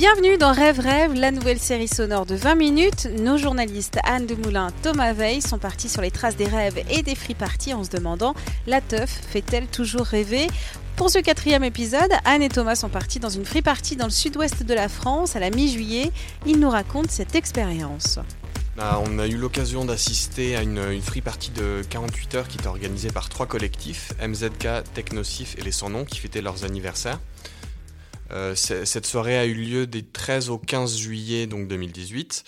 Bienvenue dans Rêve Rêve, la nouvelle série sonore de 20 minutes. Nos journalistes Anne Demoulin, Thomas Veil sont partis sur les traces des rêves et des free parties en se demandant la teuf fait-elle toujours rêver? Pour ce quatrième épisode, Anne et Thomas sont partis dans une free party dans le sud-ouest de la France à la mi-juillet. Ils nous racontent cette expérience. Ah, on a eu l'occasion d'assister à une, une, free party de 48 heures qui était organisée par trois collectifs, MZK, Technosif et Les Sans Noms, qui fêtaient leurs anniversaires. Euh, cette soirée a eu lieu des 13 au 15 juillet donc 2018.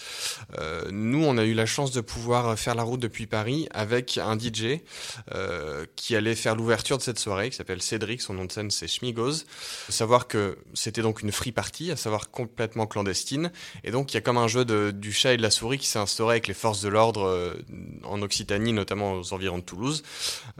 Euh, nous, on a eu la chance de pouvoir faire la route depuis Paris avec un DJ euh, qui allait faire l'ouverture de cette soirée, qui s'appelle Cédric. Son nom de scène c'est Schmigoz. Faut savoir que c'était donc une free party, à savoir complètement clandestine. Et donc il y a comme un jeu de, du chat et de la souris qui s'est instauré avec les forces de l'ordre euh, en Occitanie, notamment aux environs de Toulouse,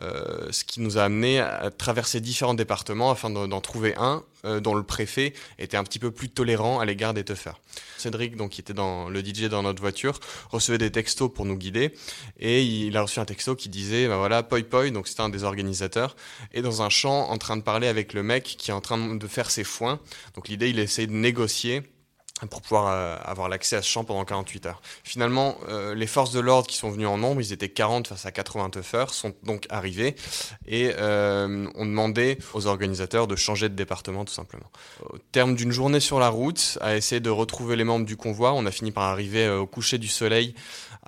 euh, ce qui nous a amené à traverser différents départements afin d'en trouver un euh, dont le préfet était un petit peu plus tolérant à l'égard des teufers. Cédric, donc, qui était dans le DJ dans notre voiture, recevait des textos pour nous guider, et il a reçu un texto qui disait, bah voilà, Poi Poi, donc c'était un des organisateurs, est dans un champ en train de parler avec le mec qui est en train de faire ses foins. Donc l'idée, il essaie de négocier pour pouvoir euh, avoir l'accès à ce champ pendant 48 heures. Finalement, euh, les forces de l'ordre qui sont venues en nombre, ils étaient 40 face à 80 teufeurs, sont donc arrivés et euh, ont demandé aux organisateurs de changer de département tout simplement. Au terme d'une journée sur la route, à essayer de retrouver les membres du convoi, on a fini par arriver euh, au coucher du soleil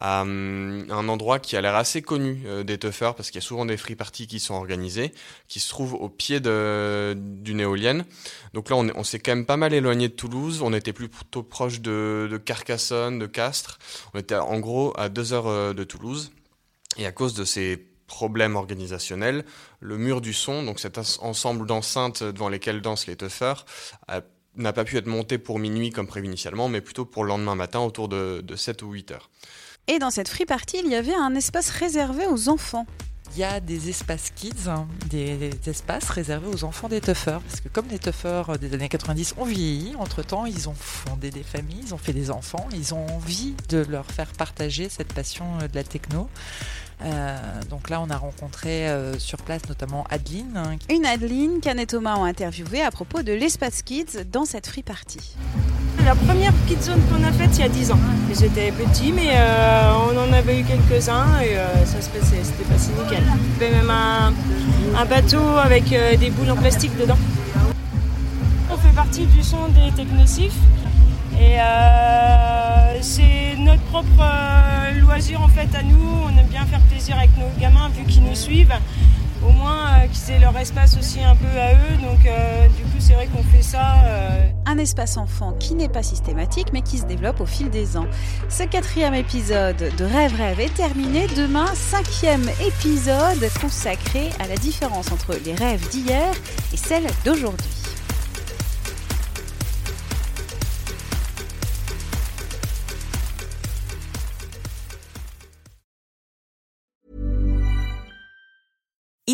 à hum, un endroit qui a l'air assez connu des teufeurs parce qu'il y a souvent des free parties qui sont organisées, qui se trouvent au pied d'une éolienne. Donc là, on, on s'est quand même pas mal éloigné de Toulouse. On était plutôt proche de, Carcassonne, de Castres. On était en gros à deux heures euh, de Toulouse. Et à cause de ces problèmes organisationnels, le mur du son, donc cet ensemble d'enceintes devant lesquelles dansent les teufeurs, n'a pas pu être monté pour minuit comme prévu initialement, mais plutôt pour le lendemain matin autour de, de 7 ou 8 heures. Et dans cette free party, il y avait un espace réservé aux enfants. Il y a des espaces kids, hein, des, espaces réservés aux enfants des tuffers. Parce que comme les tuffers des années 90 ont vieilli, entre-temps, ils ont fondé des familles, ils ont fait des enfants, ils ont envie de leur faire partager cette passion de la techno. Euh, donc là, on a rencontré euh, sur place notamment Adeline. Hein. Une Adeline qu'Anne et Thomas ont interviewée à propos de l'espace kids dans cette free party. La première petite zone qu'on a faite il y a 10 ans. J'étais petit, mais euh, on en avait eu quelques-uns et euh, ça se passait, c'était passé nickel. Il y avait même un, bateau avec euh, des boules en plastique dedans. On fait partie du son des technocifs et c'est notre propre loisir en fait à nous. On aime bien faire plaisir avec nos gamins vu qu'ils nous suivent au moins euh, qu'ils aient leur espace aussi un peu à eux. Donc euh, du coup, c'est vrai qu'on fait ça. Euh... Un espace enfant qui n'est pas systématique, mais qui se développe au fil des ans. Ce quatrième épisode de Rêve Rêve est terminé. Demain, cinquième épisode consacré à la différence entre les rêves d'hier et celles d'aujourd'hui.